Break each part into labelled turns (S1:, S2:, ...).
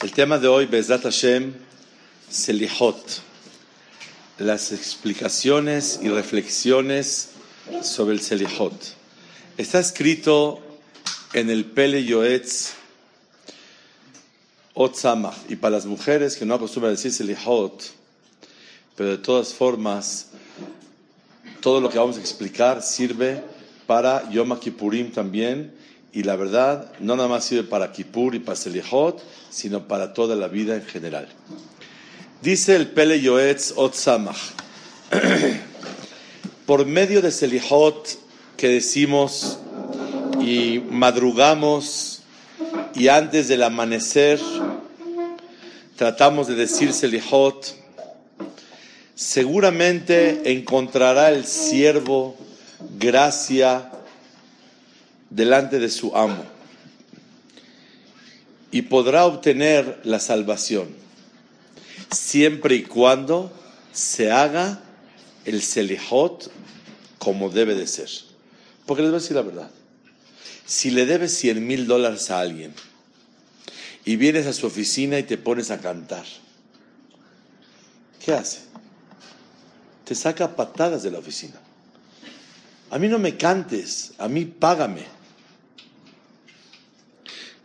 S1: El tema de hoy, Bezat Hashem, Selihot. Las explicaciones y reflexiones sobre el Selihot. Está escrito en el Pele Yoetz Otzamach. Y para las mujeres que no acostumbran a decir Selihot, pero de todas formas, todo lo que vamos a explicar sirve para Yom Kippurim también y la verdad no nada más sirve para Kippur y para Selihot, sino para toda la vida en general. Dice el Pele Yoetz Otzamach, por medio de Selihot que decimos y madrugamos y antes del amanecer tratamos de decir Selihot, seguramente encontrará el siervo gracia delante de su amo y podrá obtener la salvación siempre y cuando se haga el selihot como debe de ser. Porque les voy a decir la verdad. Si le debes 100 mil dólares a alguien y vienes a su oficina y te pones a cantar, ¿qué hace? Te saca patadas de la oficina. A mí no me cantes, a mí págame.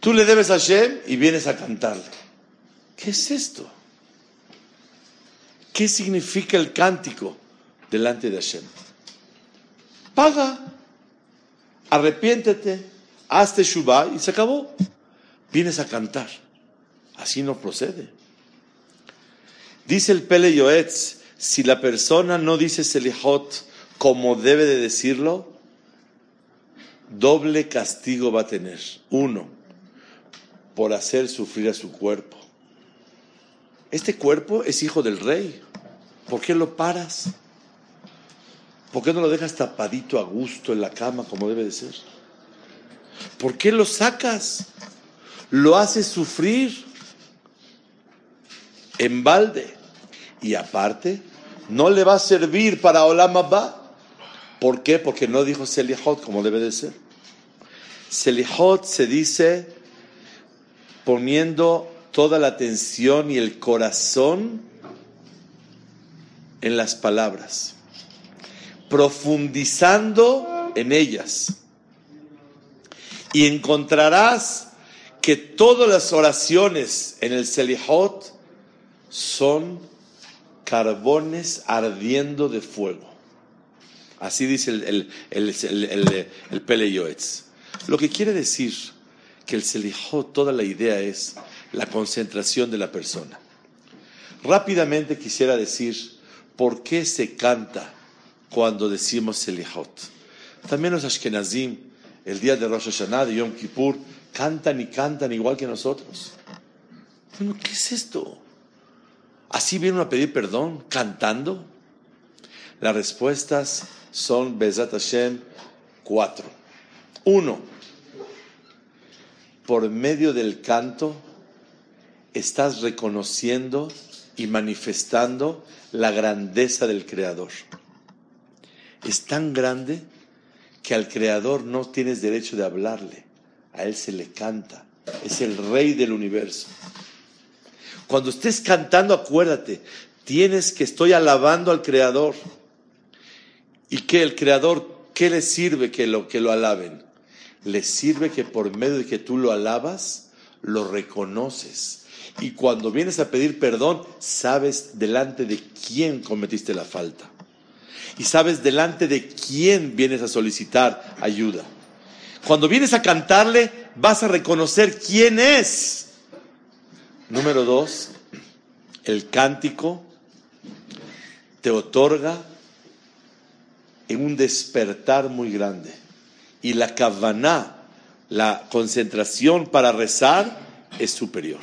S1: Tú le debes a Hashem y vienes a cantarle. ¿Qué es esto? ¿Qué significa el cántico delante de Hashem? Paga, arrepiéntete, hazte Shubá y se acabó. Vienes a cantar. Así no procede. Dice el Pele Yoetz, si la persona no dice Selihot como debe de decirlo, doble castigo va a tener. Uno, por hacer sufrir a su cuerpo. Este cuerpo es hijo del rey. ¿Por qué lo paras? ¿Por qué no lo dejas tapadito a gusto en la cama como debe de ser? ¿Por qué lo sacas? Lo haces sufrir en balde. Y aparte, no le va a servir para Olam Abba. ¿Por qué? Porque no dijo Selihot como debe de ser. Selihot se dice poniendo toda la atención y el corazón en las palabras, profundizando en ellas. Y encontrarás que todas las oraciones en el Selihot son carbones ardiendo de fuego. Así dice el, el. Lo que quiere decir que el Selihot, toda la idea es la concentración de la persona. Rápidamente quisiera decir por qué se canta cuando decimos Selihot. También los Ashkenazim, el día de Rosh Hashanah, de Yom Kippur, cantan y cantan igual que nosotros. Bueno, ¿qué es esto? ¿Así vienen a pedir perdón cantando? Las respuestas son Bezat Hashem cuatro. Uno, por medio del canto estás reconociendo y manifestando la grandeza del Creador. Es tan grande que al Creador no tienes derecho de hablarle, a Él se le canta, es el Rey del universo. Cuando estés cantando, acuérdate, tienes que estoy alabando al Creador. ¿Y que el Creador, qué le sirve que lo, que lo alaben? Le sirve que por medio de que tú lo alabas, lo reconoces. Y cuando vienes a pedir perdón, sabes delante de quién cometiste la falta. Y sabes delante de quién vienes a solicitar ayuda. Cuando vienes a cantarle, vas a reconocer quién es. Número dos, el cántico te otorga en un despertar muy grande y la kavaná, la concentración para rezar, es superior.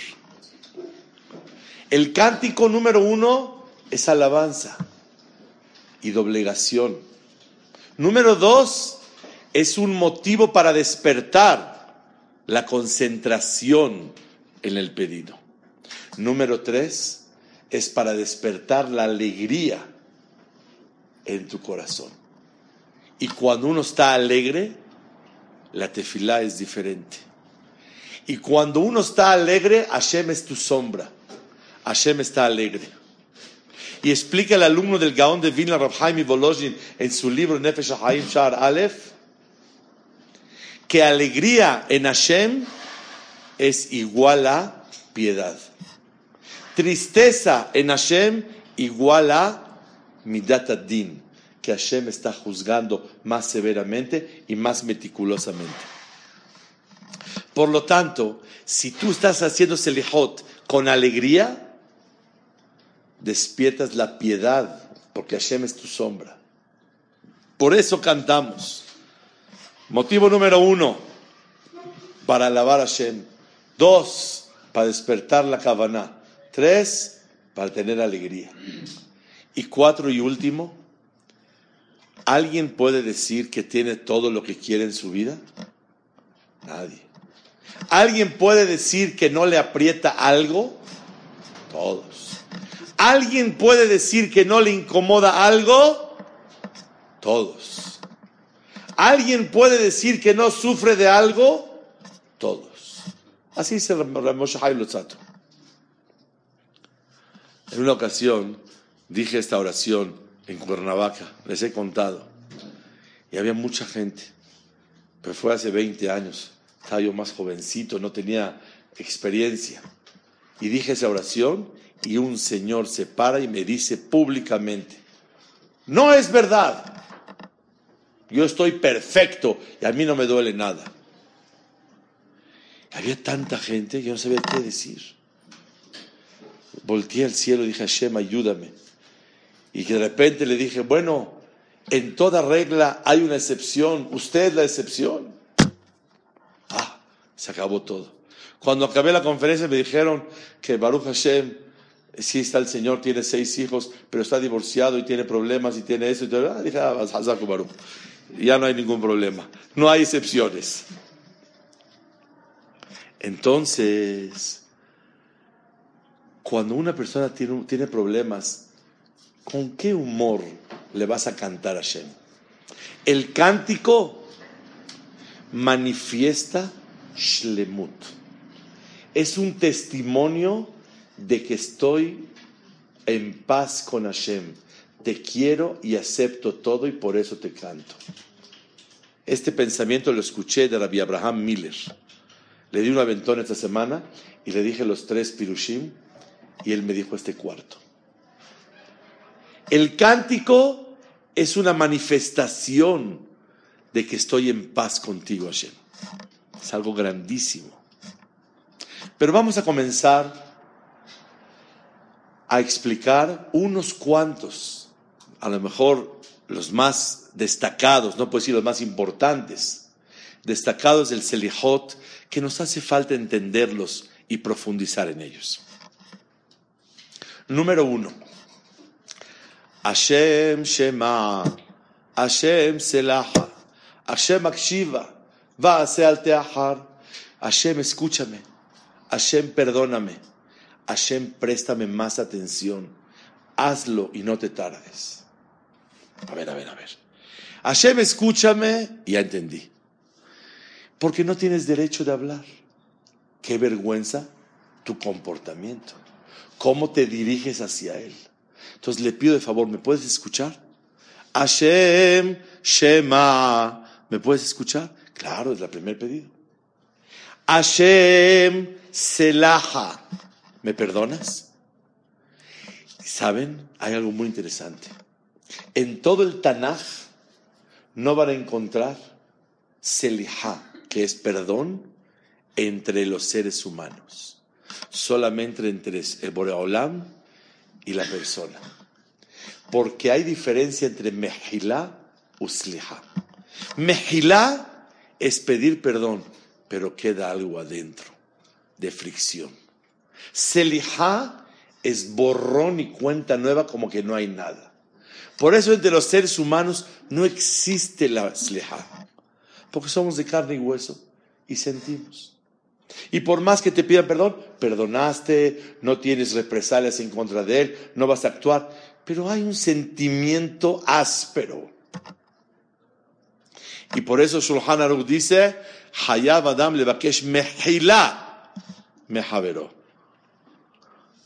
S1: El cántico número uno es alabanza y doblegación. Número dos es un motivo para despertar la concentración en el pedido. Número tres es para despertar la alegría en tu corazón. Y cuando uno está alegre, la tefilá es diferente. Y cuando uno está alegre, Hashem es tu sombra. Hashem está alegre. Y explica el alumno del Gaón de Vilna, Rab Haim Volozhin, en su libro Nefesh Haim Shar Aleph, que alegría en Hashem es igual a piedad. Tristeza en Hashem igual a midat din, que Hashem está juzgando más severamente y más meticulosamente. Por lo tanto, si tú estás haciendo selihot con alegría, despiertas la piedad, porque Hashem es tu sombra. Por eso cantamos. Motivo número uno, para alabar a Hashem. Dos, para despertar la cabana. Tres, para tener alegría. Y cuatro y último, ¿alguien puede decir que tiene todo lo que quiere en su vida? Nadie. ¿Alguien puede decir que no le aprieta algo? Todos. ¿Alguien puede decir que no le incomoda algo? Todos. ¿Alguien puede decir que no sufre de algo? Todos. Así dice Ramosha Lotzato. En una ocasión dije esta oración en Cuernavaca, les he contado, y había mucha gente, pero fue hace 20 años, estaba yo más jovencito, no tenía experiencia, y dije esa oración y un señor se para y me dice públicamente, no es verdad, yo estoy perfecto y a mí no me duele nada. Había tanta gente que yo no sabía qué decir. Volteé al cielo y dije, Hashem, ayúdame. Y de repente le dije, bueno, en toda regla hay una excepción, usted es la excepción. Ah, se acabó todo. Cuando acabé la conferencia me dijeron que Baruch Hashem sí está el Señor, tiene seis hijos, pero está divorciado y tiene problemas y tiene eso. Y todo. Ah, dije, ah, ya no hay ningún problema. No hay excepciones. Entonces, cuando una persona tiene, tiene problemas, ¿con qué humor le vas a cantar a Shem? El cántico manifiesta shlemut. Es un testimonio de que estoy en paz con Hashem. Te quiero y acepto todo y por eso te canto. Este pensamiento lo escuché de Rabbi Abraham Miller. Le di un aventón esta semana y le dije los tres pirushim y él me dijo este cuarto. El cántico es una manifestación de que estoy en paz contigo, Hashem. Es algo grandísimo. Pero vamos a comenzar a explicar unos cuantos, a lo mejor los más destacados, no puedo decir los más importantes, destacados del Selihot, que nos hace falta entenderlos y profundizar en ellos. Número uno, Hashem Selaha, Hashem Akshiva, va a al Teahar, Hashem escúchame, Hashem perdóname. Hashem, préstame más atención, hazlo y no te tardes. A ver, a ver, a ver. Hashem, escúchame, ya entendí. Porque no tienes derecho de hablar. Qué vergüenza tu comportamiento. Cómo te diriges hacia Él. Entonces le pido de favor, ¿me puedes escuchar? Hashem, Shema. ¿Me puedes escuchar? Claro, es el primer pedido. Hashem, Selaha. ¿Me perdonas? ¿Saben? Hay algo muy interesante. En todo el Tanaj no van a encontrar Selihá, que es perdón entre los seres humanos. Solamente entre el Boreolam y la persona. Porque hay diferencia entre Mejilá y Slihá. Mejilá es pedir perdón, pero queda algo adentro de fricción. Selihá es borrón y cuenta nueva como que no hay nada. Por eso entre los seres humanos no existe la selihá. Porque somos de carne y hueso y sentimos. Y por más que te pidan perdón, perdonaste, no tienes represalias en contra de él, no vas a actuar. Pero hay un sentimiento áspero. Y por eso Shulchan Aruch dice, Hayab Adam levakesh mehila mehavero.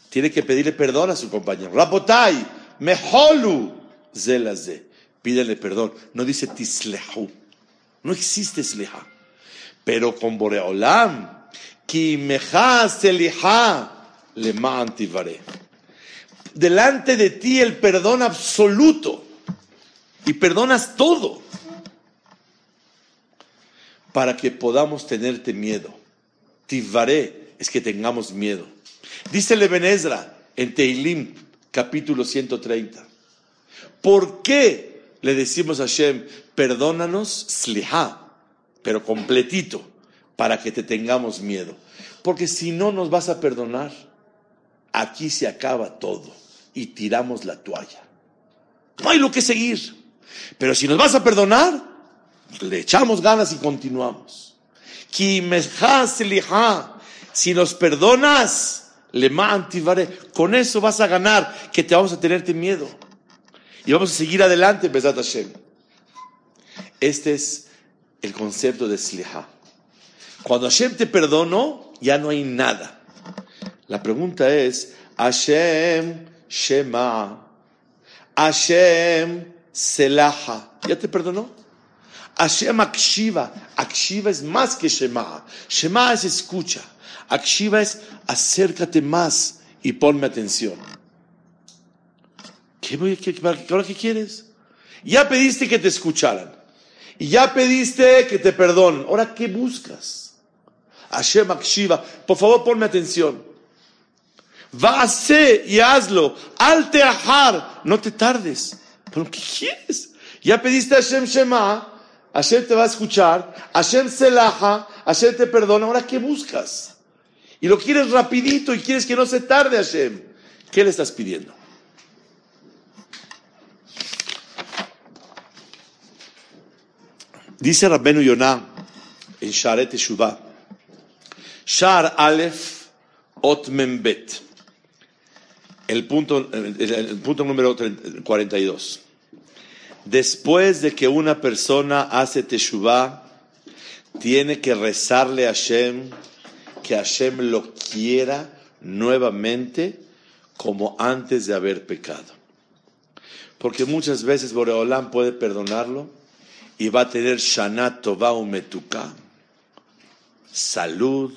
S1: Tiene que pedirle perdón a su compañero. Rabotai, meholu zelaze. Pídele perdón. No dice tislehu. No existe sleha. Pero con Boreolam, Delante de ti el perdón absoluto. Y perdonas todo para que podamos tenerte miedo. Tivaré es que tengamos miedo. Dice Lebenezra en Teilim, capítulo 130. ¿Por qué le decimos a Hashem, perdónanos, sliha, pero completito, para que te tengamos miedo? Porque si no nos vas a perdonar, aquí se acaba todo y tiramos la toalla. No hay lo que seguir. Pero si nos vas a perdonar, le echamos ganas y continuamos. Si nos perdonas, le Con eso vas a ganar, que te vamos a tenerte miedo. Y vamos a seguir adelante, Besat Hashem. Este es el concepto de Sliha. Cuando Hashem te perdonó, ya no hay nada. La pregunta es, Hashem Shema, Hashem Selaha, ¿ya te perdonó? Hashem Akshiva. Akshiva es más que Shema. Shema es escucha. Akshiva es acércate más y ponme atención. ¿Qué, qué, ahora qué quieres? Ya pediste que te escucharan. Y ya pediste que te perdonen. Ahora, ¿qué buscas? Hashem Akshiva. Por favor, ponme atención. Va a ser y hazlo. Al teajar. No te tardes. ¿Pero qué quieres? Ya pediste a Hashem Shema. Hashem te va a escuchar, Hashem se laja, Hashem te perdona, ahora ¿qué buscas? Y lo quieres rapidito y quieres que no se tarde Hashem. ¿Qué le estás pidiendo? Dice Rabbenu Yonah en Sharet Teshuvah, Shar Aleph Ot Membet, el punto, el punto número 42 después de que una persona hace teshuvah, tiene que rezarle a Hashem que Hashem lo quiera nuevamente como antes de haber pecado. Porque muchas veces Boreolam puede perdonarlo y va a tener Shana Tová Metuká, salud,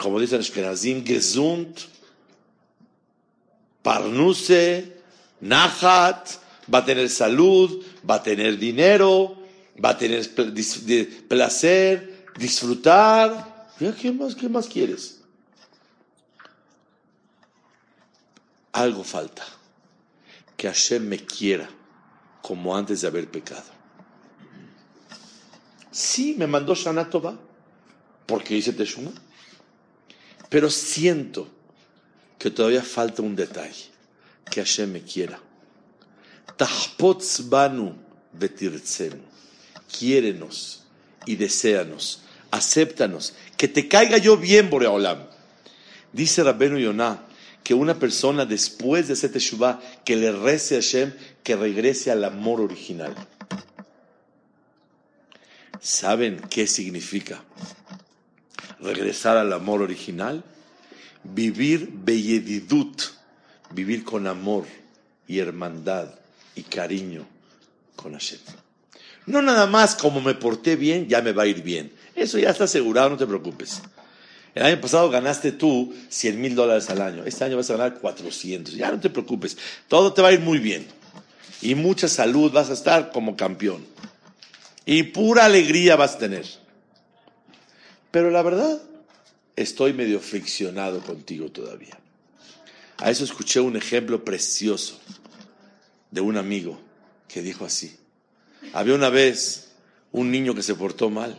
S1: como dicen Ashkenazim, Gesund, Parnuse, Nahat, va a tener salud, va a tener dinero, va a tener placer, disfrutar. ¿Qué más, qué más quieres? Algo falta. Que Hashem me quiera como antes de haber pecado. Sí, me mandó Shana porque hice Teshuma. Pero siento que todavía falta un detalle. Que Hashem me quiera banu Quiérenos y deséanos, acéptanos, que te caiga yo bien, Boreolam. Dice Rabbenu Yonah que una persona después de hacer Teshuvah, que le rece a Hashem, que regrese al amor original. ¿Saben qué significa regresar al amor original? Vivir beyedidut, vivir con amor y hermandad y cariño con Hashem. No nada más como me porté bien, ya me va a ir bien. Eso ya está asegurado, no te preocupes. El año pasado ganaste tú 100 mil dólares al año. Este año vas a ganar 400. Ya no te preocupes. Todo te va a ir muy bien. Y mucha salud vas a estar como campeón. Y pura alegría vas a tener. Pero la verdad, estoy medio friccionado contigo todavía. A eso escuché un ejemplo precioso de un amigo que dijo así. Había una vez un niño que se portó mal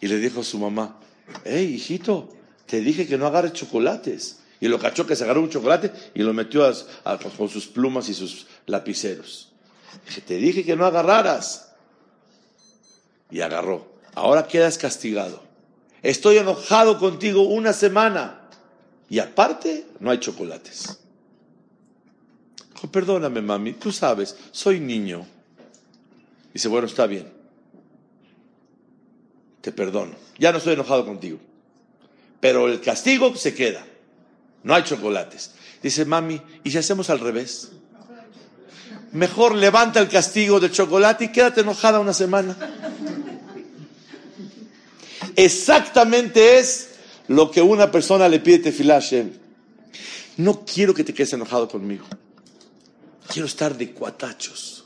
S1: y le dijo a su mamá, hey hijito, te dije que no agarres chocolates. Y lo cachó que se agarró un chocolate y lo metió con sus plumas y sus lapiceros. Dije, te dije que no agarraras. Y agarró. Ahora quedas castigado. Estoy enojado contigo una semana. Y aparte, no hay chocolates. Dijo, perdóname, mami, tú sabes, soy niño. Dice, bueno, está bien. Te perdono. Ya no estoy enojado contigo. Pero el castigo se queda. No hay chocolates. Dice, mami, ¿y si hacemos al revés? Mejor levanta el castigo del chocolate y quédate enojada una semana. Exactamente es lo que una persona le pide a Hashem. No quiero que te quedes enojado conmigo. Quiero estar de cuatachos.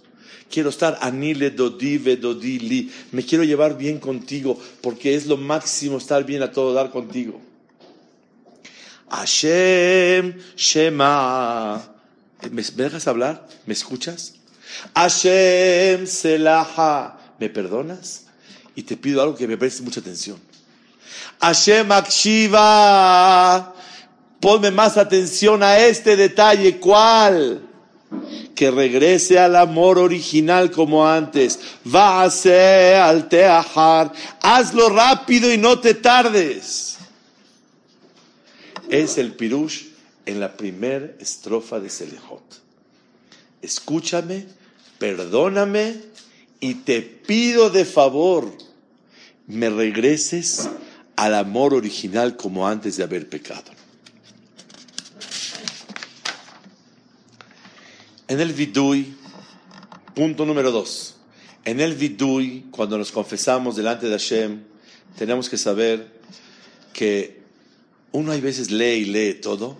S1: Quiero estar anile dodive dodili. Me quiero llevar bien contigo porque es lo máximo estar bien a todo dar contigo. Hashem Shema. ¿Me, dejas hablar? ¿Me escuchas? Hashem Selaha. ¿Me perdonas? Y te pido algo que me preste mucha atención. Hashem Akshiva. Ponme más atención a este detalle. ¿Cuál? Que regrese al amor original como antes. Va al teajar. Hazlo rápido y no te tardes. Es el pirush en la primera estrofa de Selejot. Escúchame, perdóname y te pido de favor, me regreses al amor original como antes de haber pecado. En el vidui, punto número dos, en el vidui, cuando nos confesamos delante de Hashem, tenemos que saber que uno hay veces lee y lee todo.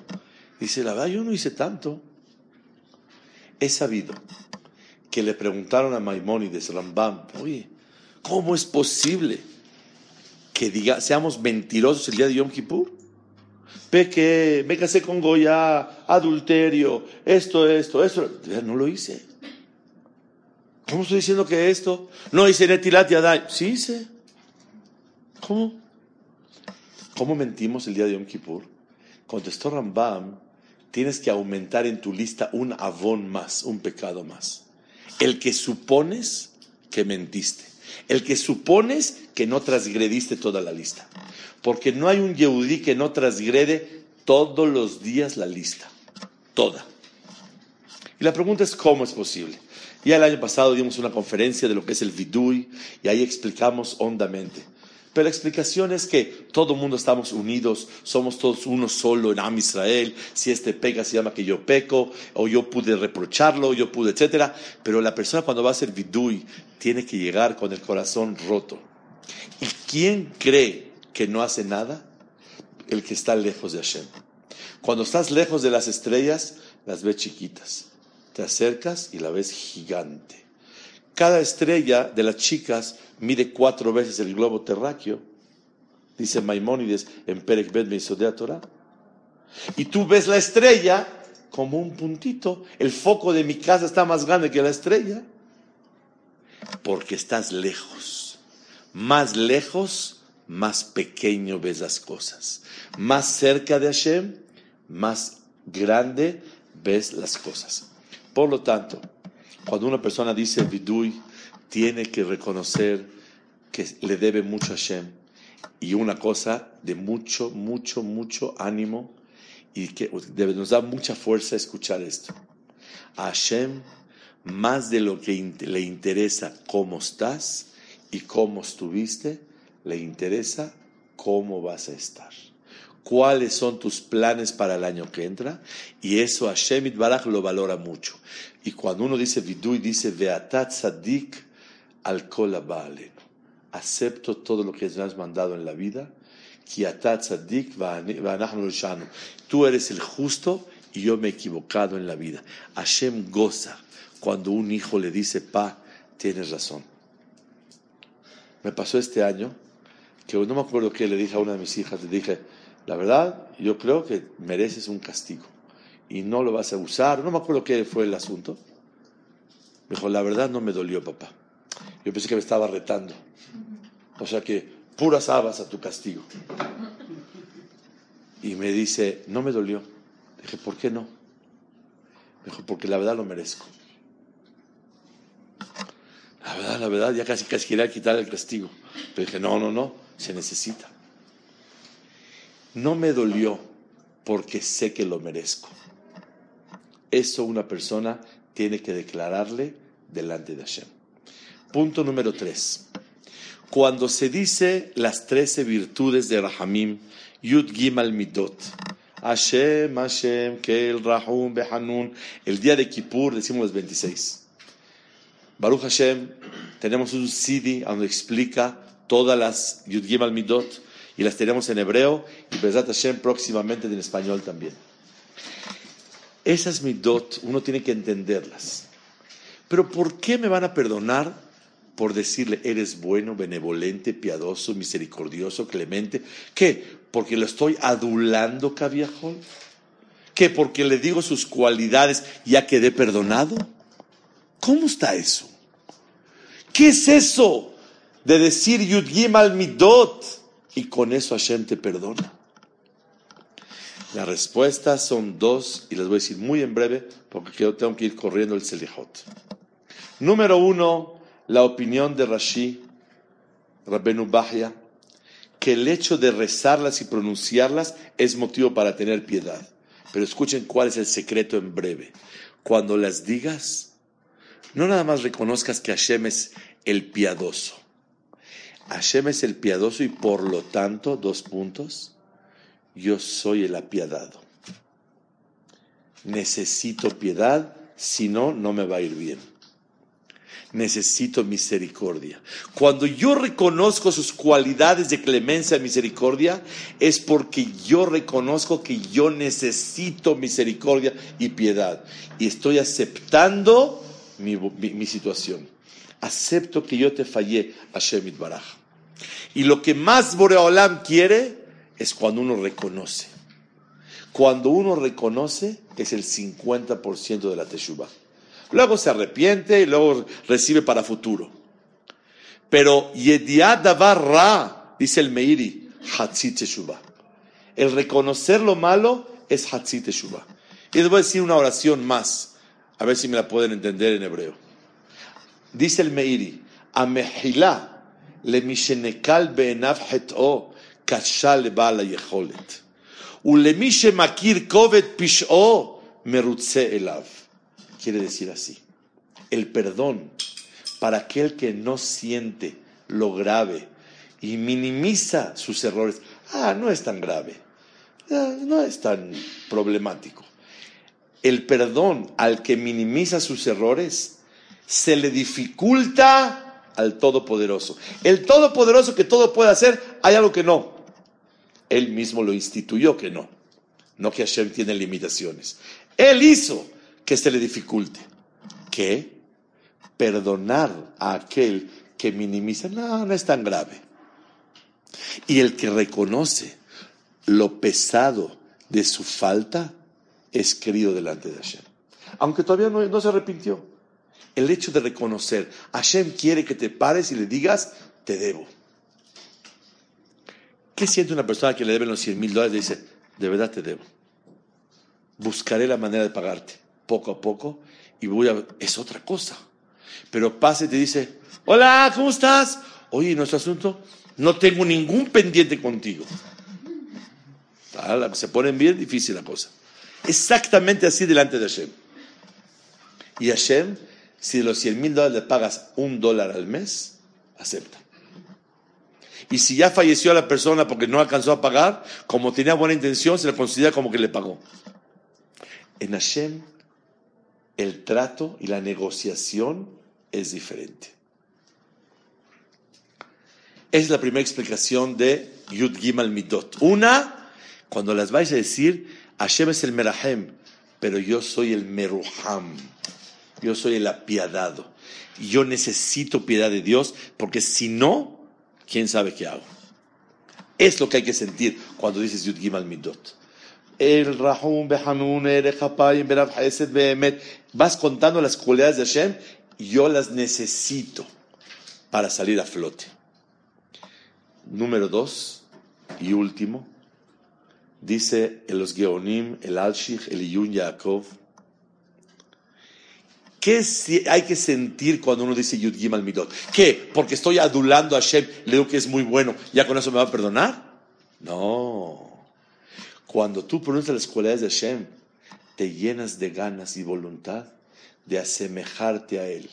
S1: Dice, la verdad, yo no hice tanto. He sabido que le preguntaron a Maimónides, Rambam, oye, ¿cómo es posible que diga, seamos mentirosos el día de Yom Kippur? Peque, me casé con Goya, adulterio, esto, esto, esto. No lo hice. ¿Cómo estoy diciendo que esto? No hice Netilat Yadai. Sí hice. ¿Cómo? ¿Cómo mentimos el día de Yom Kippur? Contestó Rambam, tienes que aumentar en tu lista un avón más, un pecado más. El que supones que mentiste. El que supones que no transgrediste toda la lista. Porque no hay un Yehudí que no transgrede todos los días la lista. Toda. Y la pregunta es cómo es posible. Ya el año pasado dimos una conferencia de lo que es el vidui y ahí explicamos hondamente. Pero la explicación es que todo el mundo estamos unidos, somos todos uno solo en Am Israel. Si este pega se llama que yo peco, o yo pude reprocharlo, yo pude, etcétera. Pero la persona cuando va a ser vidui tiene que llegar con el corazón roto. ¿Y quién cree que no hace nada? El que está lejos de Hashem. Cuando estás lejos de las estrellas, las ves chiquitas. Te acercas y la ves gigante. Cada estrella de las chicas mide cuatro veces el globo terráqueo, dice Maimónides en Perek Bet Meisodea Torah. Y tú ves la estrella como un puntito. El foco de mi casa está más grande que la estrella. Porque estás lejos. Más lejos, más pequeño ves las cosas. Más cerca de Hashem, más grande ves las cosas. Por lo tanto, cuando una persona dice vidui, tiene que reconocer que le debe mucho a Hashem y una cosa de mucho, mucho, mucho ánimo y que nos da mucha fuerza escuchar esto. A Hashem, más de lo que le interesa cómo estás y cómo estuviste, le interesa cómo vas a estar. ¿Cuáles son tus planes para el año que entra? Y eso Hashem Baraj lo valora mucho. Y cuando uno dice vidui, dice Veatat Sadik al Acepto todo lo que me has mandado en la vida. Tú eres el justo y yo me he equivocado en la vida. Hashem goza cuando un hijo le dice, pa, tienes razón. Me pasó este año que no me acuerdo qué le dije a una de mis hijas, le dije, la verdad, yo creo que mereces un castigo y no lo vas a usar. No me acuerdo qué fue el asunto. Me dijo, la verdad no me dolió, papá. Yo pensé que me estaba retando. O sea que puras habas a tu castigo. Y me dice, no me dolió. Dije, ¿por qué no? Me dijo, porque la verdad lo merezco. La verdad, la verdad, ya casi casi quería quitar el castigo. Pero dije, no, no, no, se necesita. No me dolió porque sé que lo merezco. Eso una persona tiene que declararle delante de Hashem. Punto número tres. Cuando se dice las trece virtudes de Rahamim, Yud Gimal Midot, Hashem, Hashem, Kel, Rahum, Behanun, el día de Kippur decimos los 26. Baruch Hashem, tenemos un CD donde explica todas las Yud Gimal Midot y las tenemos en hebreo y Bezat Hashem próximamente en español también. Esas midot uno tiene que entenderlas. Pero ¿por qué me van a perdonar por decirle eres bueno, benevolente, piadoso, misericordioso, clemente? ¿Qué? ¿Porque lo estoy adulando, Caviajón? ¿Qué? ¿Porque le digo sus cualidades ya quedé perdonado? ¿Cómo está eso? ¿Qué es eso de decir Yud al Midot? y con eso Hashem te perdona? Las respuestas son dos y las voy a decir muy en breve porque yo tengo que ir corriendo el Selihot. Número uno, la opinión de Rashi, Rabbenu Bahya, que el hecho de rezarlas y pronunciarlas es motivo para tener piedad. Pero escuchen cuál es el secreto en breve. Cuando las digas, no nada más reconozcas que Hashem es el piadoso, Hashem es el piadoso y por lo tanto, dos puntos, yo soy el apiadado. Necesito piedad, si no, no me va a ir bien. Necesito misericordia. Cuando yo reconozco sus cualidades de clemencia y misericordia, es porque yo reconozco que yo necesito misericordia y piedad. Y estoy aceptando mi, situación. Acepto que yo te fallé, Hashem Baraj. Y lo que más Boreolam quiere es cuando uno reconoce. Cuando uno reconoce es el 50% de la teshuva. Luego se arrepiente y luego recibe para futuro. Pero ra, dice el Meiri, Hatzit Teshuvah. El reconocer lo malo es Hatzit Teshuvah. Y les voy a decir una oración más, a ver si me la pueden entender en hebreo. Dice el Meiri, amehila le mishenekal be'enav o קשה לבעל היכולת. ולמי שמכיר כובד פשעו, מרוצה אליו. Quiere decir así, el perdón para aquel que no siente lo grave y minimiza sus errores. Ah, no es tan grave, no es tan problemático. El perdón al que minimiza sus errores se le dificulta al Todopoderoso. El Todopoderoso que todo puede hacer, hay algo que no. Él mismo lo instituyó que no. No que Hashem tiene limitaciones. Él hizo que se le dificulte. ¿Qué? Perdonar a aquel que minimiza. No, no es tan grave. Y el que reconoce lo pesado de su falta es querido delante de Hashem. Aunque todavía no, no se arrepintió el hecho de reconocer, Hashem quiere que te pares y le digas, te debo. ¿Qué siente una persona que le deben los 100 mil dólares y dice, de verdad te debo? Buscaré la manera de pagarte poco a poco y voy a... Es otra cosa. Pero pasa y te dice, hola, ¿cómo estás? Oye, nuestro asunto, no tengo ningún pendiente contigo. Se pone bien difícil la cosa. Exactamente así delante de Hashem. Y Hashem si de los 100 mil dólares le pagas un dólar al mes, acepta. Y si ya falleció la persona porque no alcanzó a pagar, como tenía buena intención, se le considera como que le pagó. En Hashem, el trato y la negociación es diferente. Es la primera explicación de Yud Gimal Midot. Una, cuando las vais a decir, Hashem es el Merahem, pero yo soy el Meruham. Yo soy el apiadado. Yo necesito piedad de Dios porque si no, ¿quién sabe qué hago? Es lo que hay que sentir cuando dices Yud Gimal Midot. El Rahum Behanun, Vas contando las cualidades de Hashem yo las necesito para salir a flote. Número dos y último, Dice en los Geonim, el Alshich, el Iyun Yaakov, ¿Qué hay que sentir cuando uno dice Yud Gimel Midot? ¿Qué? Porque estoy adulando a Hashem, le digo que es muy bueno, ¿ya con eso me va a perdonar? No. Cuando tú pronuncias las cualidades de Hashem, te llenas de ganas y voluntad de asemejarte a Él.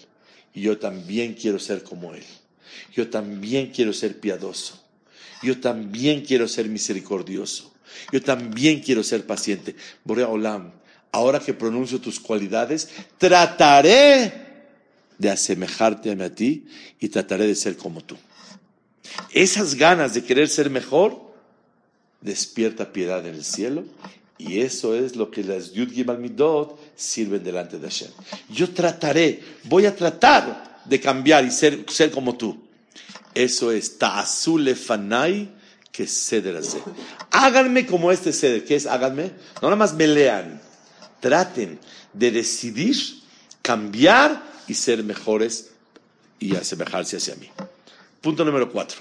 S1: Y yo también quiero ser como Él. Yo también quiero ser piadoso. Yo también quiero ser misericordioso. Yo también quiero ser paciente. Borea Olam, ahora que pronuncio tus cualidades, trataré de asemejarte a ti y trataré de ser como tú. Esas ganas de querer ser mejor despierta piedad en el cielo y eso es lo que las Yud Gimel Midot sirven delante de Hashem. Yo trataré, voy a tratar de cambiar y ser, ser como tú. Eso es Ta'azule Fanai que ceder Háganme como este ceder. ¿Qué es háganme? No nada más me lean traten de decidir cambiar y ser mejores y asemejarse hacia mí. Punto número cuatro.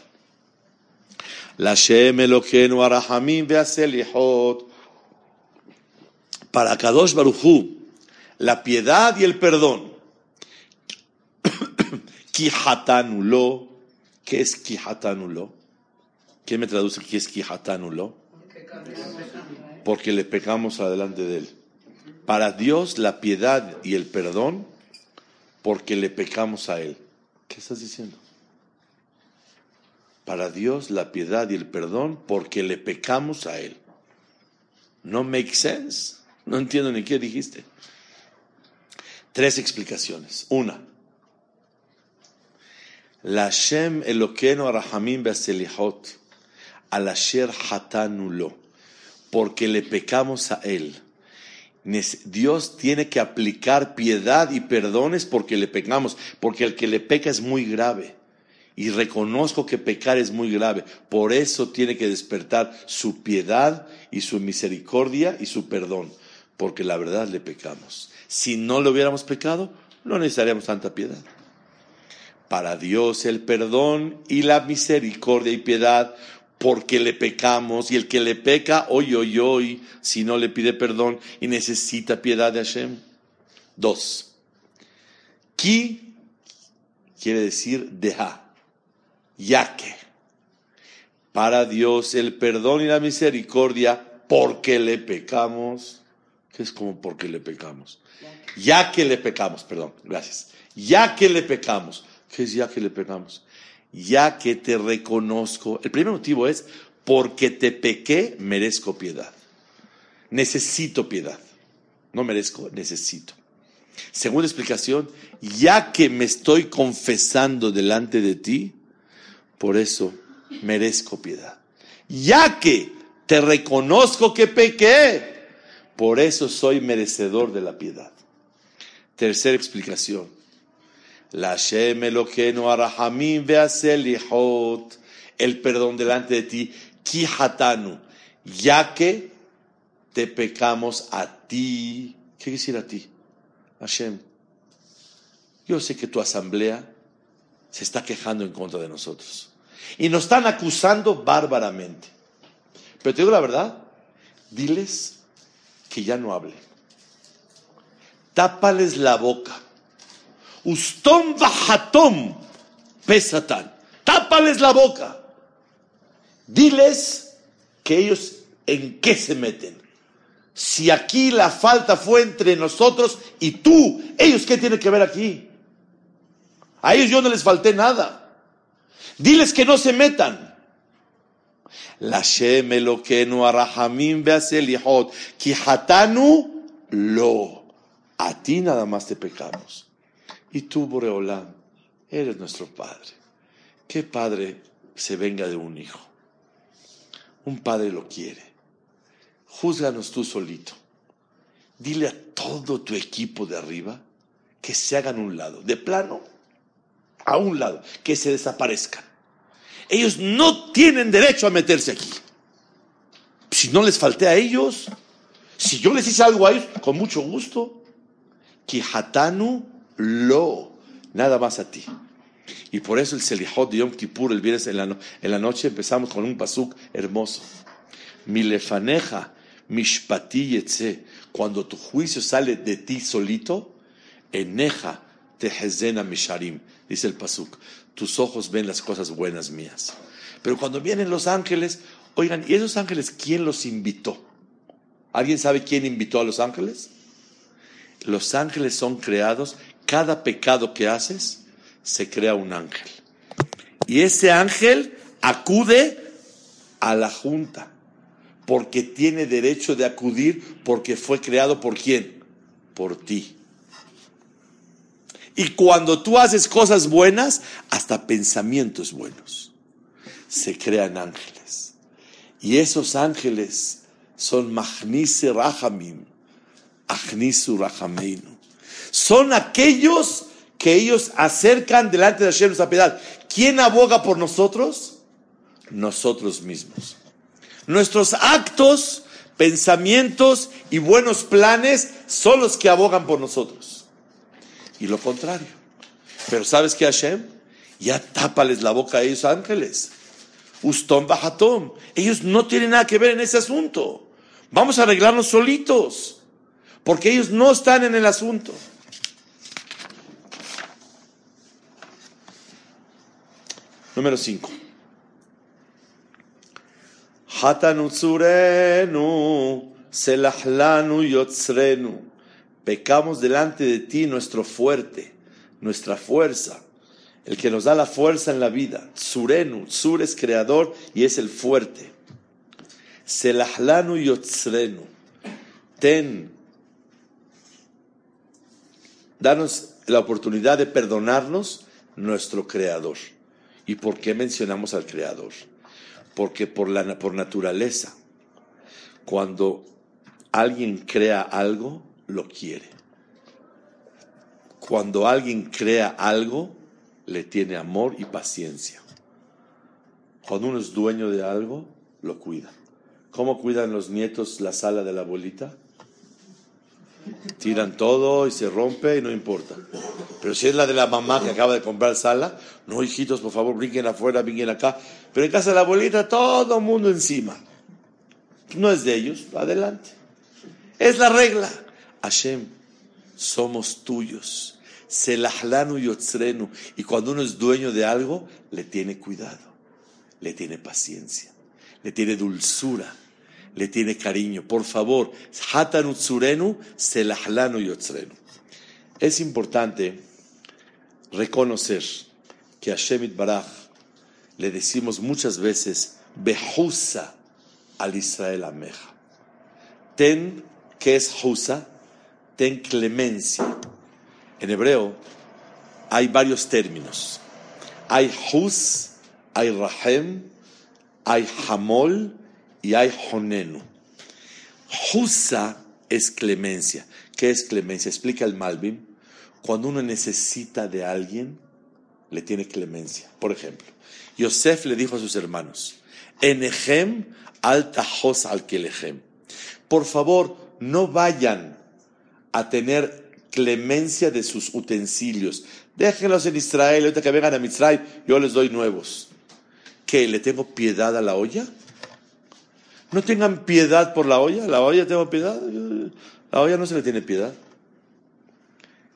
S1: La Shem Arahamim Veaselihot. Para Kadosh Baruchu, la piedad y el perdón. Kijatanulo. ¿Qué es Kijatanulo? ¿Quién me traduce qué es Kijatanulo? Porque le pecamos adelante de él. Para Dios la piedad y el perdón porque le pecamos a Él. ¿Qué estás diciendo? Para Dios la piedad y el perdón porque le pecamos a Él. No make sense. No entiendo ni qué dijiste. Tres explicaciones. Una. La Shem Eloqueno Arahamim Beselihot al Asher Hatanulo, porque le pecamos a Él Dios tiene que aplicar piedad y perdones porque le pecamos, porque el que le peca es muy grave. Y reconozco que pecar es muy grave. Por eso tiene que despertar su piedad y su misericordia y su perdón, porque la verdad le pecamos. Si no le hubiéramos pecado, no necesitaríamos tanta piedad. Para Dios el perdón y la misericordia y piedad porque le pecamos y el que le peca, hoy, hoy, hoy, si no le pide perdón y necesita piedad de Hashem. Dos. Ki quiere decir deja, ya que. Para Dios el perdón y la misericordia porque le pecamos. ¿Qué es como porque le pecamos? Ya que le pecamos, perdón, gracias. Ya que le pecamos. ¿Qué es ya que le pecamos? Ya que te reconozco. El primer motivo es, porque te pequé, merezco piedad. Necesito piedad. No merezco, necesito. Segunda explicación, ya que me estoy confesando delante de ti, por eso merezco piedad. Ya que te reconozco que pequé, por eso soy merecedor de la piedad. Tercera explicación, la Hashem Eloqueno Arahamim Veaselihot, el perdón delante de ti, Kihatanu, ya que te pecamos a ti. ¿Qué quiere decir a ti? Hashem, yo sé que tu asamblea se está quejando en contra de nosotros y nos están acusando bárbaramente. Pero te digo la verdad, diles que ya no hablen. Tápales la boca Ustom bajatom pesatan. Tápales la boca. Diles que ellos en qué se meten. Si aquí la falta fue entre nosotros y tú, ellos qué tienen que ver aquí. A ellos yo no les falté nada. Diles que no se metan. La arahamim beaselihot, kihatanu lo. A ti nada más te pecamos. Y tú, Boreolam, eres nuestro Padre. ¿Qué padre se venga de un hijo? Un padre lo quiere. Júzganos tú solito. Dile a todo tu equipo de arriba que se hagan un lado, de plano, a un lado, que se desaparezcan. Ellos no tienen derecho a meterse aquí. Si no les falté a ellos, si yo les hice algo a ellos, con mucho gusto. Kihatanu lo, nada más a ti. Y por eso el Selihot de Yom Kippur, el viernes en la, en la noche, empezamos con un pasuk hermoso. milefaneja, mishpati yetze, cuando tu juicio sale de ti solito, eneja tehezena misharim, dice el pasuk, tus ojos ven las cosas buenas mías. Pero cuando vienen los ángeles, oigan, ¿y esos ángeles quién los invitó? ¿Alguien sabe quién invitó a los ángeles? Los ángeles son creados, cada pecado que haces, se crea un ángel. Y ese ángel acude a la junta, porque tiene derecho de acudir, porque fue creado por quién? Por ti. Y cuando tú haces cosas buenas, hasta pensamientos buenos, se crean ángeles. Y esos ángeles son Magnise Rahamim, Agnisu Rahameinu. Son aquellos que ellos acercan delante de Hashem nuestra piedad. ¿Quién aboga por nosotros? Nosotros mismos. Nuestros actos, pensamientos y buenos planes son los que abogan por nosotros. Y lo contrario. Pero ¿sabes qué Hashem? Ya tápales la boca a ellos ángeles. Ustom Bajatom. Ellos no tienen nada que ver en ese asunto. Vamos a arreglarnos solitos. Porque ellos no están en el asunto. Número 5. Hatanutzurenu, selahlanu yotzrenu. Pecamos delante de ti, nuestro fuerte, nuestra fuerza, el que nos da la fuerza en la vida. Surenu, Sur es creador y es el fuerte. Selahlanu yotzrenu. Ten, danos la oportunidad de perdonarnos, nuestro creador. ¿Y por qué mencionamos al Creador? Porque por, la, por naturaleza, cuando alguien crea algo, lo quiere. Cuando alguien crea algo, le tiene amor y paciencia. Cuando uno es dueño de algo, lo cuida. ¿Cómo cuidan los nietos la sala de la abuelita? Tiran todo y se rompe y no importa. Pero si es la de la mamá que acaba de comprar sala, no, hijitos, por favor, brinquen afuera, brinquen acá. Pero en casa de la abuelita, todo mundo encima. No es de ellos, adelante. Es la regla. Hashem, somos tuyos. Selahlanu yotzrenu. Y cuando uno es dueño de algo, le tiene cuidado, le tiene paciencia, le tiene dulzura le tiene cariño. Por favor. Es importante reconocer que a Shemit Baraj le decimos muchas veces, Behusa al Israel Ameja. Ten, que es Husa, ten clemencia. En hebreo hay varios términos. Hay Hus, hay Rahem, hay Hamol y hay Honenu. Husa es clemencia. ¿Qué es clemencia? Explica el Malvin. Cuando uno necesita de alguien, le tiene clemencia. Por ejemplo, Yosef le dijo a sus hermanos, Enejem al tajos al kelejem. Por favor, no vayan a tener clemencia de sus utensilios. Déjenlos en Israel, ahorita que vengan a Mitzray, yo les doy nuevos. ¿Qué? ¿Le tengo piedad a la olla? No tengan piedad por la olla. La olla tengo piedad. La olla no se le tiene piedad.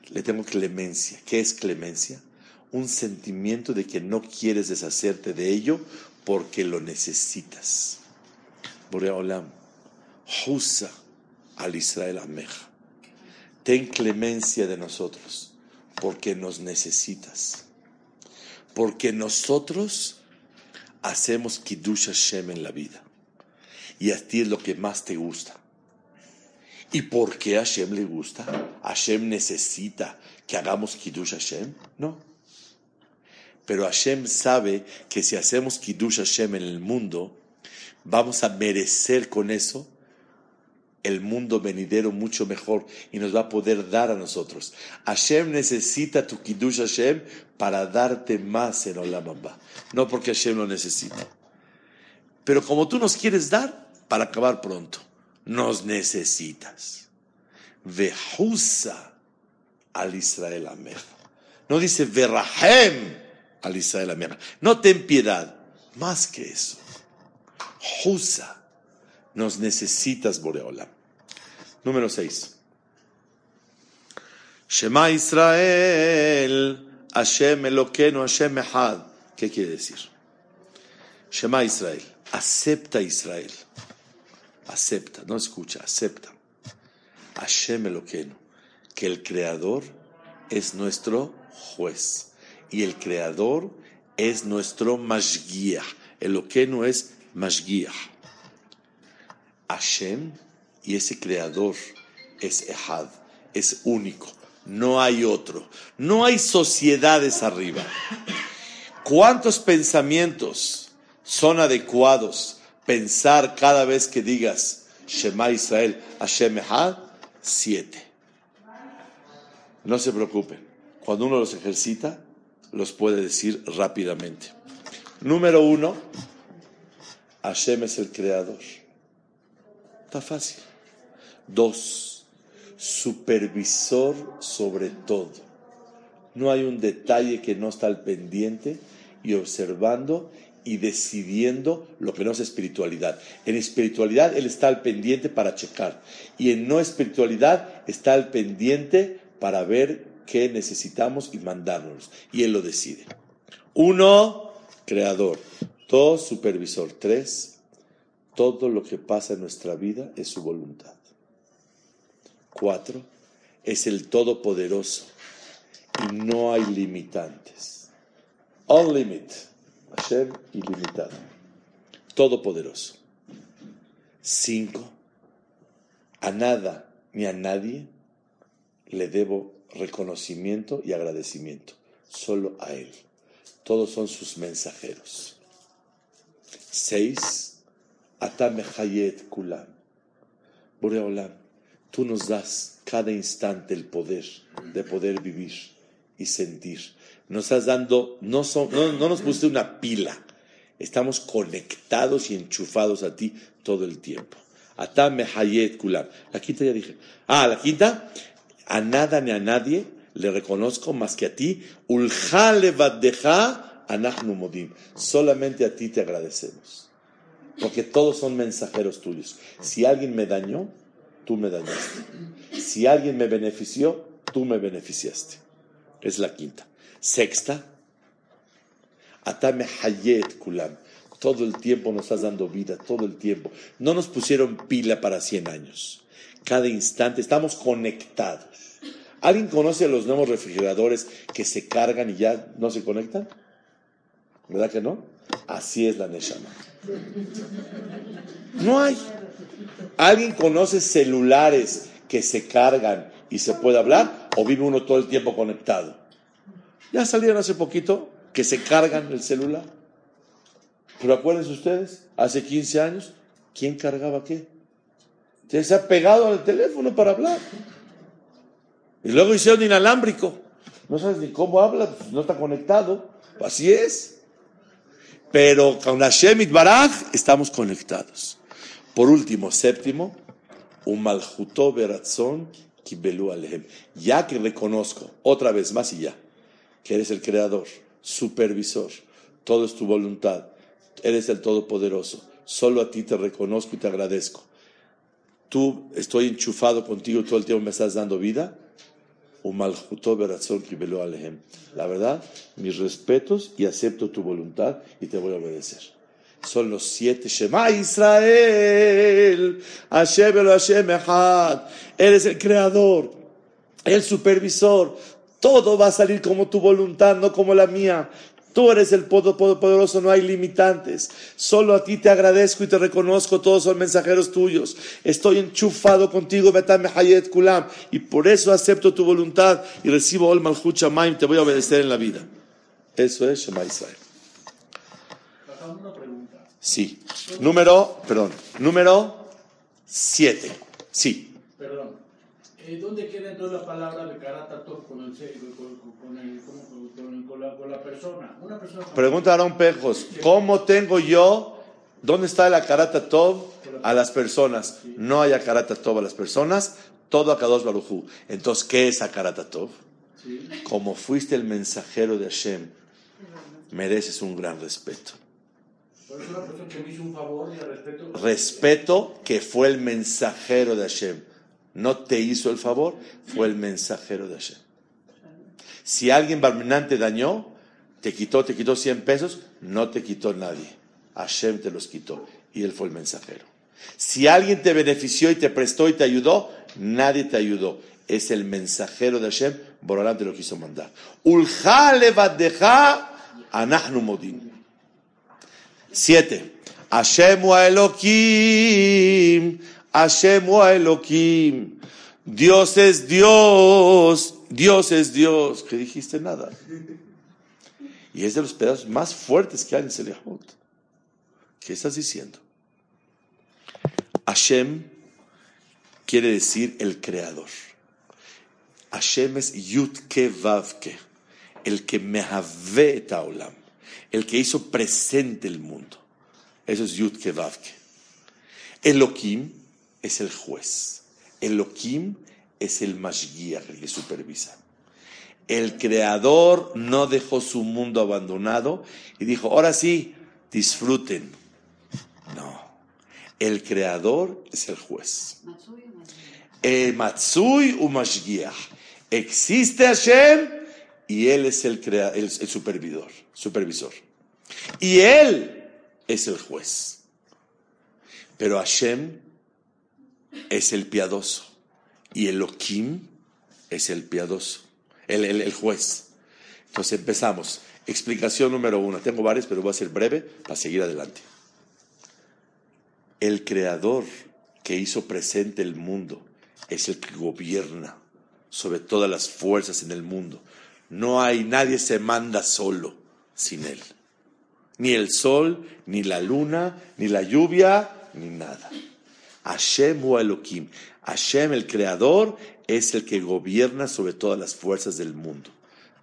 S1: Le tengo clemencia. ¿Qué es clemencia? Un sentimiento de que no quieres deshacerte de ello porque lo necesitas. Boreolam, Husa al Israel Ameja. Ten clemencia de nosotros porque nos necesitas. Porque nosotros hacemos Kiddush Hashem en la vida y a ti es lo que más te gusta. ¿Y por qué a Hashem le gusta? ¿Hashem necesita que hagamos Kiddush Hashem? No. Pero Hashem sabe que si hacemos Kiddush Hashem en el mundo, vamos a merecer con eso el mundo venidero mucho mejor y nos va a poder dar a nosotros. Hashem necesita tu Kiddush Hashem para darte más en Olam No porque Hashem lo necesita. Pero como tú nos quieres dar, para acabar pronto. Nos necesitas. Vehusa al Israel Ameja. No dice Verrahem al Israel Ameja. No ten piedad. Más que eso. Husa. Nos necesitas, Boreola. Número 6. Shema Israel, Hashem Eloqueno, Hashem Echad. ¿Qué quiere decir? Shema Israel, acepta Israel. Acepta, no escucha, acepta. Hashem Eloqueno, que el Creador es nuestro juez y el Creador es nuestro Mashgiach. Eloqueno es Mashgiach. Hashem y ese creador es Ehad, es único, no hay otro, no hay sociedades arriba. ¿Cuántos pensamientos son adecuados pensar cada vez que digas Shema Israel, Hashem Ehad? Siete. No se preocupen, cuando uno los ejercita, los puede decir rápidamente. Número uno, Hashem es el creador. Está fácil. Dos, supervisor sobre todo. No hay un detalle que no está al pendiente y observando y decidiendo lo que no es espiritualidad. En espiritualidad Él está al pendiente para checar y en no espiritualidad está al pendiente para ver qué necesitamos y mandárnoslos. Y Él lo decide. Uno, creador. Dos, supervisor. Tres, todo lo que pasa en nuestra vida es su voluntad. Cuatro, es el Todopoderoso y no hay limitantes. All limit, Hashem ilimitado, Todopoderoso. Cinco, a nada ni a nadie le debo reconocimiento y agradecimiento, solo a Él. Todos son sus mensajeros. Seis, Atame Hayet Kulam. Boreolam, tú nos das cada instante el poder de poder vivir y sentir. Nos estás dando, no, no, nos pusiste una pila, estamos conectados y enchufados a ti todo el tiempo. Atame Hayet Kulam. La quinta ya dije. Ah, la quinta, a nada ni a nadie le reconozco más que a ti. Ulja anachnu modim. Solamente a ti te agradecemos porque todos son mensajeros tuyos. Si alguien me dañó, tú me dañaste. Si alguien me benefició, tú me beneficiaste. Es la quinta. Sexta, Atame Hayet Kulam. Todo el tiempo nos estás dando vida, todo el tiempo. No nos pusieron pila para 100 años. Cada instante estamos conectados. ¿Alguien conoce los nuevos refrigeradores que se cargan y ya no se conectan? ¿Verdad que no? Así es la Neshama. No hay. ¿Alguien conoce celulares que se cargan y se puede hablar? ¿O vive uno todo el tiempo conectado? Ya salieron hace poquito que se cargan el celular. Pero acuérdense ustedes, hace 15 años, ¿quién cargaba qué? Se ha pegado al teléfono para hablar. Y luego hicieron inalámbrico. No sabes ni cómo habla, pues, no está conectado. Así es. Pero con Hashem Baraj estamos conectados. Por último, séptimo, un maljuto beratzon kibelu alehem. Ya que reconozco, otra vez más y ya, que eres el creador, supervisor, todo es tu voluntad, eres el todopoderoso, solo a ti te reconozco y te agradezco. Tú estoy enchufado contigo todo el tiempo, me estás dando vida la verdad, mis respetos y acepto tu voluntad y te voy a obedecer. Son los siete Shema Israel, Hashem Hashem. Eres el creador, el supervisor. Todo va a salir como tu voluntad, no como la mía. Tú eres el poderoso, no hay limitantes. Solo a ti te agradezco y te reconozco, todos son mensajeros tuyos. Estoy enchufado contigo, Betame Hayet Kulam, y por eso acepto tu voluntad y recibo Ol Malchut Shamaim, te voy a obedecer en la vida. Eso es Shema Israel. Sí. Número, perdón, número siete. Sí.
S2: Perdón. Eh, ¿Dónde queda entonces la palabra de con, el, con, el, con, con, la, con la persona? Una persona
S1: Pregunta a Pejos, ¿cómo tengo yo, dónde está el Akaratatov a las personas? No hay Akaratatov a las personas, todo a Kadosh Barujú. Entonces, ¿qué es Akaratatov? Sí. Como fuiste el mensajero de Hashem, mereces un gran respeto.
S2: Pero es una persona que me hizo un favor y al respeto.
S1: Respeto que fue el mensajero de Hashem. No te hizo el favor, fue el mensajero de Hashem. Si alguien Barmenán te dañó, te quitó, te quitó 100 pesos, no te quitó nadie. Hashem te los quitó y él fue el mensajero. Si alguien te benefició y te prestó y te ayudó, nadie te ayudó. Es el mensajero de Hashem, Borolán te lo quiso mandar. Ulja levadeja anahnu modin. Siete. Hashem wa Elohim. Hashem wa Elohim. Dios es Dios. Dios es Dios. Que dijiste nada. Y es de los pedazos más fuertes que hay en Selehut. ¿Qué estás diciendo? Hashem quiere decir el creador. Hashem es Yutke Vavke, el que mehave taolam, el que hizo presente el mundo. Eso es Yutke Vavke. Elohim es el juez. Elohim es el Mashgiach, el que supervisa. El creador no dejó su mundo abandonado y dijo, ahora sí, disfruten. No. El creador es el juez. El Matsui Umashgiach. Existe Hashem y él es el, el, supervisor, supervisor. Y él es el juez. Pero Hashem es el piadoso y Elohim es el piadoso, el, el, juez. Entonces empezamos. Explicación número uno. Tengo varias, pero voy a ser breve para seguir adelante. El creador que hizo presente el mundo es el que gobierna sobre todas las fuerzas en el mundo. No hay, nadie se manda solo sin él. Ni el sol, ni la luna, ni la lluvia, ni nada. Hashem o Elohim. Hashem, el creador, es el que gobierna sobre todas las fuerzas del mundo.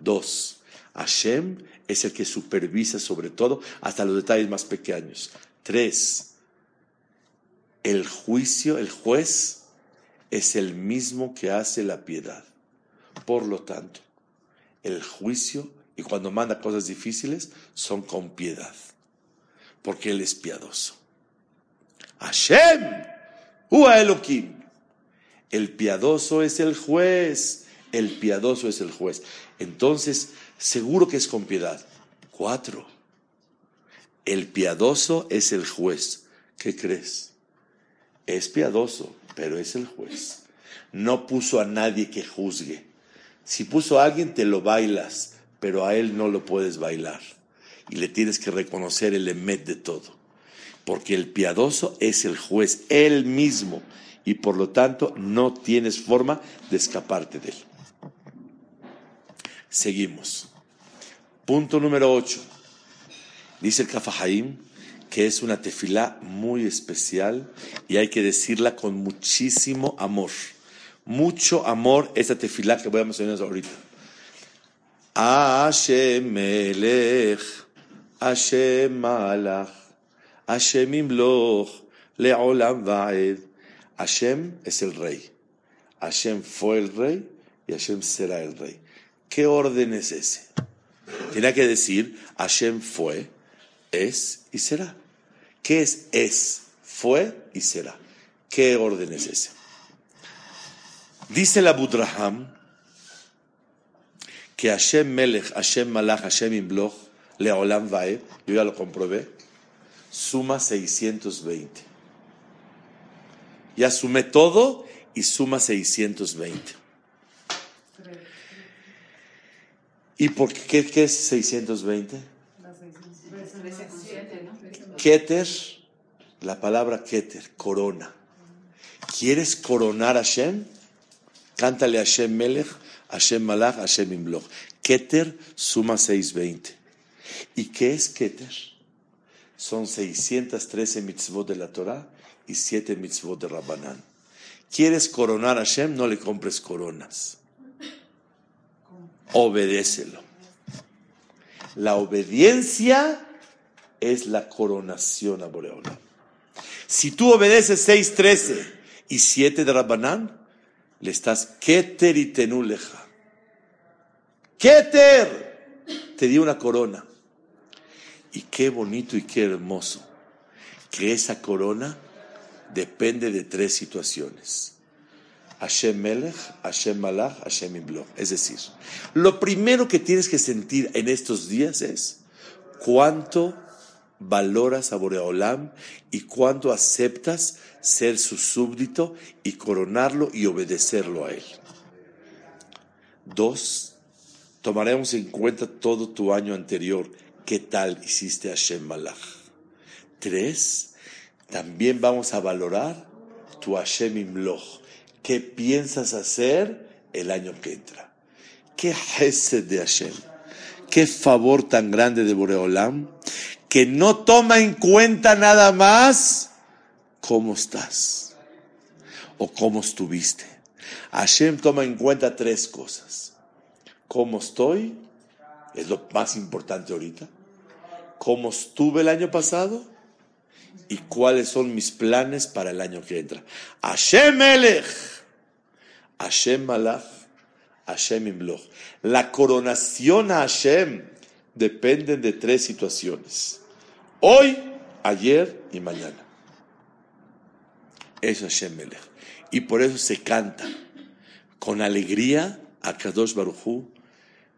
S1: Dos, Hashem es el que supervisa sobre todo, hasta los detalles más pequeños. Tres, el juicio, el juez, es el mismo que hace la piedad. Por lo tanto, el juicio y cuando manda cosas difíciles son con piedad, porque Él es piadoso. Hashem, Ua Elohim. El piadoso es el juez, el piadoso es el juez. Entonces, seguro que es con piedad. Cuatro. El piadoso es el juez. ¿Qué crees? Es piadoso, pero es el juez. No puso a nadie que juzgue. Si puso a alguien, te lo bailas, pero a él no lo puedes bailar. Y le tienes que reconocer el emet de todo. Porque el piadoso es el juez, él mismo. Y por lo tanto, no tienes forma de escaparte de él. Seguimos. Punto número 8. Dice el Kafahaim que es una tefilá muy especial y hay que decirla con muchísimo amor. Mucho amor esta tefilá que voy a mencionar ahorita. Hashem Melech, Hashem Imloch, Leolam Vaed. Hashem es el rey. Hashem fue el rey y Hashem será el rey. ¿Qué orden es ese? Tiene que decir, Hashem fue, es y será. ¿Qué es es? Fue y será. ¿Qué orden es ese? Dice la Budraham que Hashem Melech, Hashem Malach, Hashem Imloch, Leolam Vae, yo ya lo comprobé, suma 620. Ya sumé todo y suma 620. ¿Y por qué, qué es 620? Keter, la palabra Keter, corona. ¿Quieres coronar a Hashem? Cántale a Hashem Melech, Hashem Malach, Hashem Imloch. Keter suma 620. ¿Y qué es Keter? Son 613 mitzvot de la Torah y 7 mitzvot de Rabbanán. ¿Quieres coronar a Hashem? No le compres coronas. Obedécelo. La obediencia es la coronación a Boreola. Si tú obedeces 6.13 y 7 de Rabbanán, le estás Keter y Tenuleja. Keter te dio una corona. Y qué bonito y qué hermoso que esa corona depende de tres situaciones. Hashem Melech, Hashem Malach, Hashem Imloch. Es decir, lo primero que tienes que sentir en estos días es cuánto valoras a Boreolam y cuánto aceptas ser su súbdito y coronarlo y obedecerlo a él. Dos, tomaremos en cuenta todo tu año anterior, qué tal hiciste Hashem Malach. Tres, también vamos a valorar tu Hashem Imloch, qué piensas hacer el año que entra. Qué Hesed de Hashem, qué favor tan grande de Boreolam, que no toma en cuenta nada más cómo estás o cómo estuviste. Hashem toma en cuenta tres cosas. ¿Cómo estoy? Es lo más importante ahorita. ¿Cómo estuve el año pasado? ¿Y cuáles son mis planes para el año que entra? Hashem Melech, Hashem Malach, Hashem Imloch. La coronación a Hashem depende de tres situaciones. Hoy, ayer y mañana. Eso es Hashem Melech. Y por eso se canta con alegría a Kadosh Baruchu,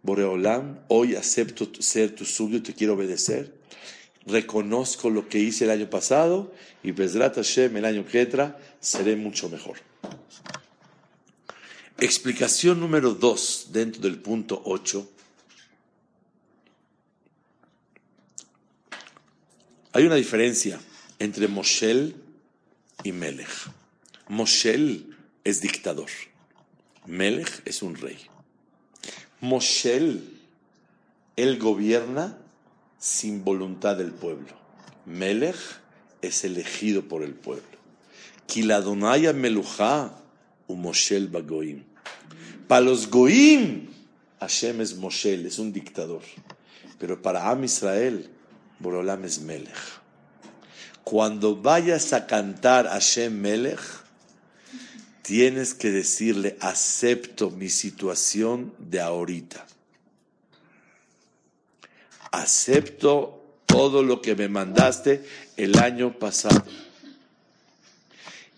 S1: Boreolam, hoy acepto ser tu súbdito, te quiero obedecer. Reconozco lo que hice el año pasado y Bezrat Hashem el año que entra seré mucho mejor. Explicación número dos dentro del punto 8. Hay una diferencia entre Moshel y Melech. Moshel es dictador. Melech es un rey. Moshel, él gobierna sin voluntad del pueblo. Melech es elegido por el pueblo. Kiladonaya Meluja, un Moshel Bagoim. Para los Goim, Hashem es Moshel, es un dictador. Pero para Am Israel, Borolam es Melech. Cuando vayas a cantar Hashem Melech, tienes que decirle, acepto mi situación de ahorita. Acepto todo lo que me mandaste el año pasado.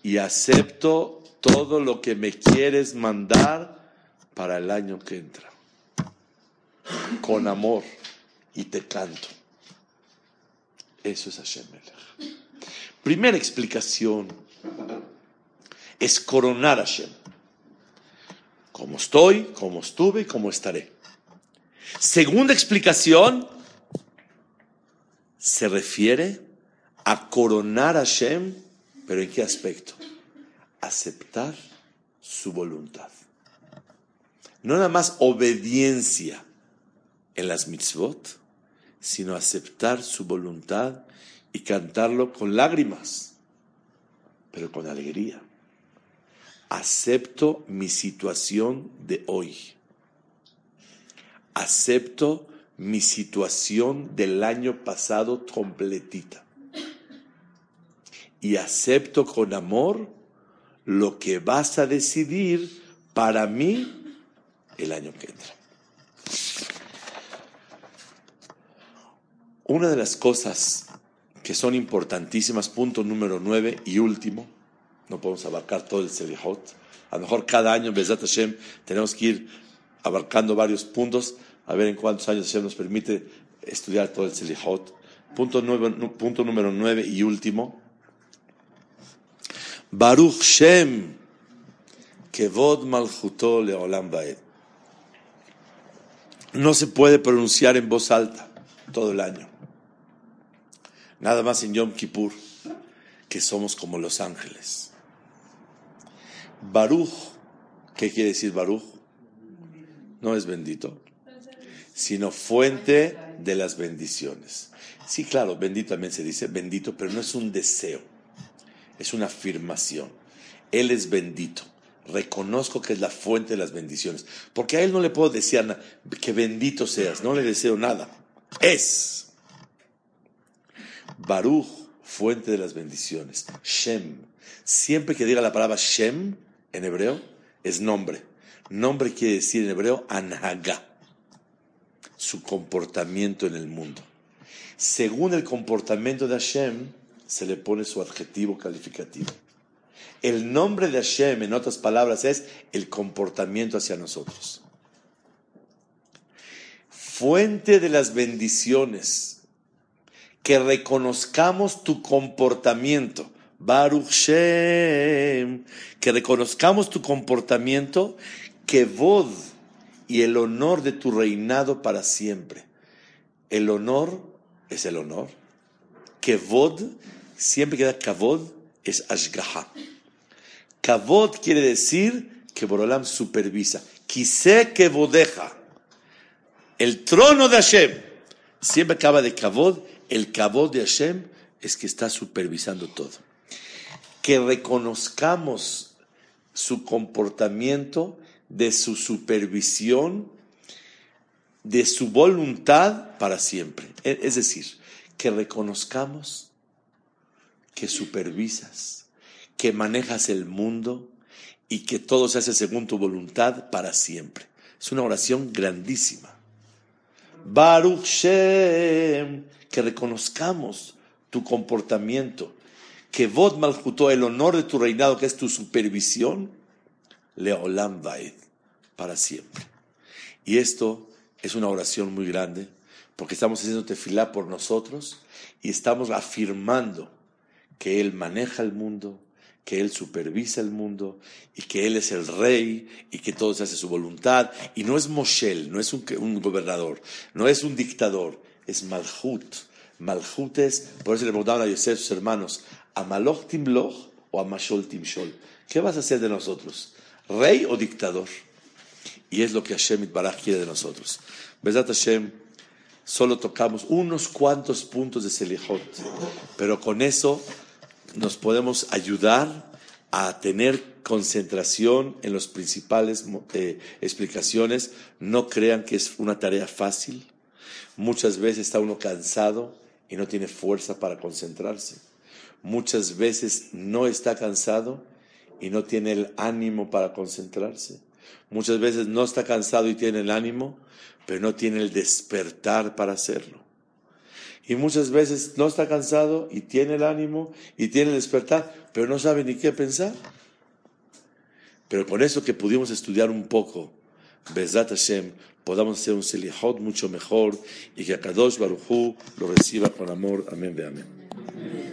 S1: Y acepto todo lo que me quieres mandar para el año que entra. Con amor. Y te canto. Eso es Hashem Melech. Primera explicación es coronar a Hashem. Como estoy, como estuve y como estaré. Segunda explicación se refiere a coronar a Hashem, pero ¿en qué aspecto? Aceptar su voluntad. No nada más obediencia en las mitzvot, sino aceptar su voluntad y cantarlo con lágrimas, pero con alegría. Acepto mi situación de hoy. Acepto mi situación del año pasado completita. Y acepto con amor lo que vas a decidir para mí el año que entra. Una de las cosas que son importantísimas, punto número nueve y último, no podemos abarcar todo el Selihot, a lo mejor cada año en Bezat Hashem tenemos que ir abarcando varios puntos, a ver en cuántos años Hashem nos permite estudiar todo el Selihot. Punto, punto número nueve y último, Baruch Shem, Kevod Malchuto Leolam Baed. No se puede pronunciar en voz alta todo el año nada más en Yom Kippur, que somos como los ángeles. Baruch, ¿qué quiere decir Baruch? No es bendito, sino fuente de las bendiciones. Sí, claro, bendito también se dice bendito, pero no es un deseo, es una afirmación. Él es bendito. Reconozco que es la fuente de las bendiciones. Porque a Él no le puedo decir que bendito seas, no le deseo nada. Es. Baruch, fuente de las bendiciones. Shem. Siempre que diga la palabra Shem en hebreo, es nombre. Nombre quiere decir en hebreo Anhaga, su comportamiento en el mundo. según el comportamiento de Hashem, se le pone su adjetivo calificativo. El nombre de Hashem, en otras palabras, es el comportamiento hacia nosotros. Fuente de las bendiciones, que reconozcamos tu comportamiento. Baruch Shem, que reconozcamos tu comportamiento, que vod y el honor de tu reinado para siempre. El honor es el honor. Que siempre queda kavod, es ashgaha. Kavod quiere decir que Borolam supervisa. Quise que bodeja. El trono de Hashem. Siempre acaba de kavod. El kavod de Hashem es que está supervisando todo. Que reconozcamos su comportamiento de su supervisión, de su voluntad para siempre. E, es decir, que reconozcamos que supervisas, que manejas el mundo y que todo se hace según tu voluntad para siempre. Es una oración grandísima. Baruch Shem, que reconozcamos tu comportamiento, que vos maljutó el honor de tu reinado, que es tu supervisión, Leolam Vaed, para siempre. Y esto es una oración muy grande, porque estamos haciendo tefilá por nosotros y estamos afirmando que Él maneja el mundo, que Él supervisa el mundo y que Él es el rey y que todo se hace su voluntad. Y no es Moshel, no es un, gobernador, no es un dictador, es Malhut. Malhut es, por eso le preguntaban a Yosef sus hermanos, ¿a Maloch Timloch o a Mashol Timshol? ¿Qué vas a hacer de nosotros? ¿Rey o dictador? Y es lo que Hashem Baraj quiere de nosotros. Besat Hashem, solo tocamos unos cuantos puntos de Selihot, pero con eso nos podemos ayudar a tener concentración en las principales eh, explicaciones. No crean que es una tarea fácil. Muchas veces está uno cansado y no tiene fuerza para concentrarse. Muchas veces no está cansado y no tiene el ánimo para concentrarse. Muchas veces no está cansado y tiene el ánimo, pero no tiene el despertar para hacerlo. Y muchas veces no está cansado y tiene el ánimo y tiene el despertar, pero no sabe ni qué pensar. Pero con eso que pudimos estudiar un poco, Bezat Hashem, podamos hacer un Selihot mucho mejor y que Akadosh Baruchu lo reciba con amor. Amén, amén.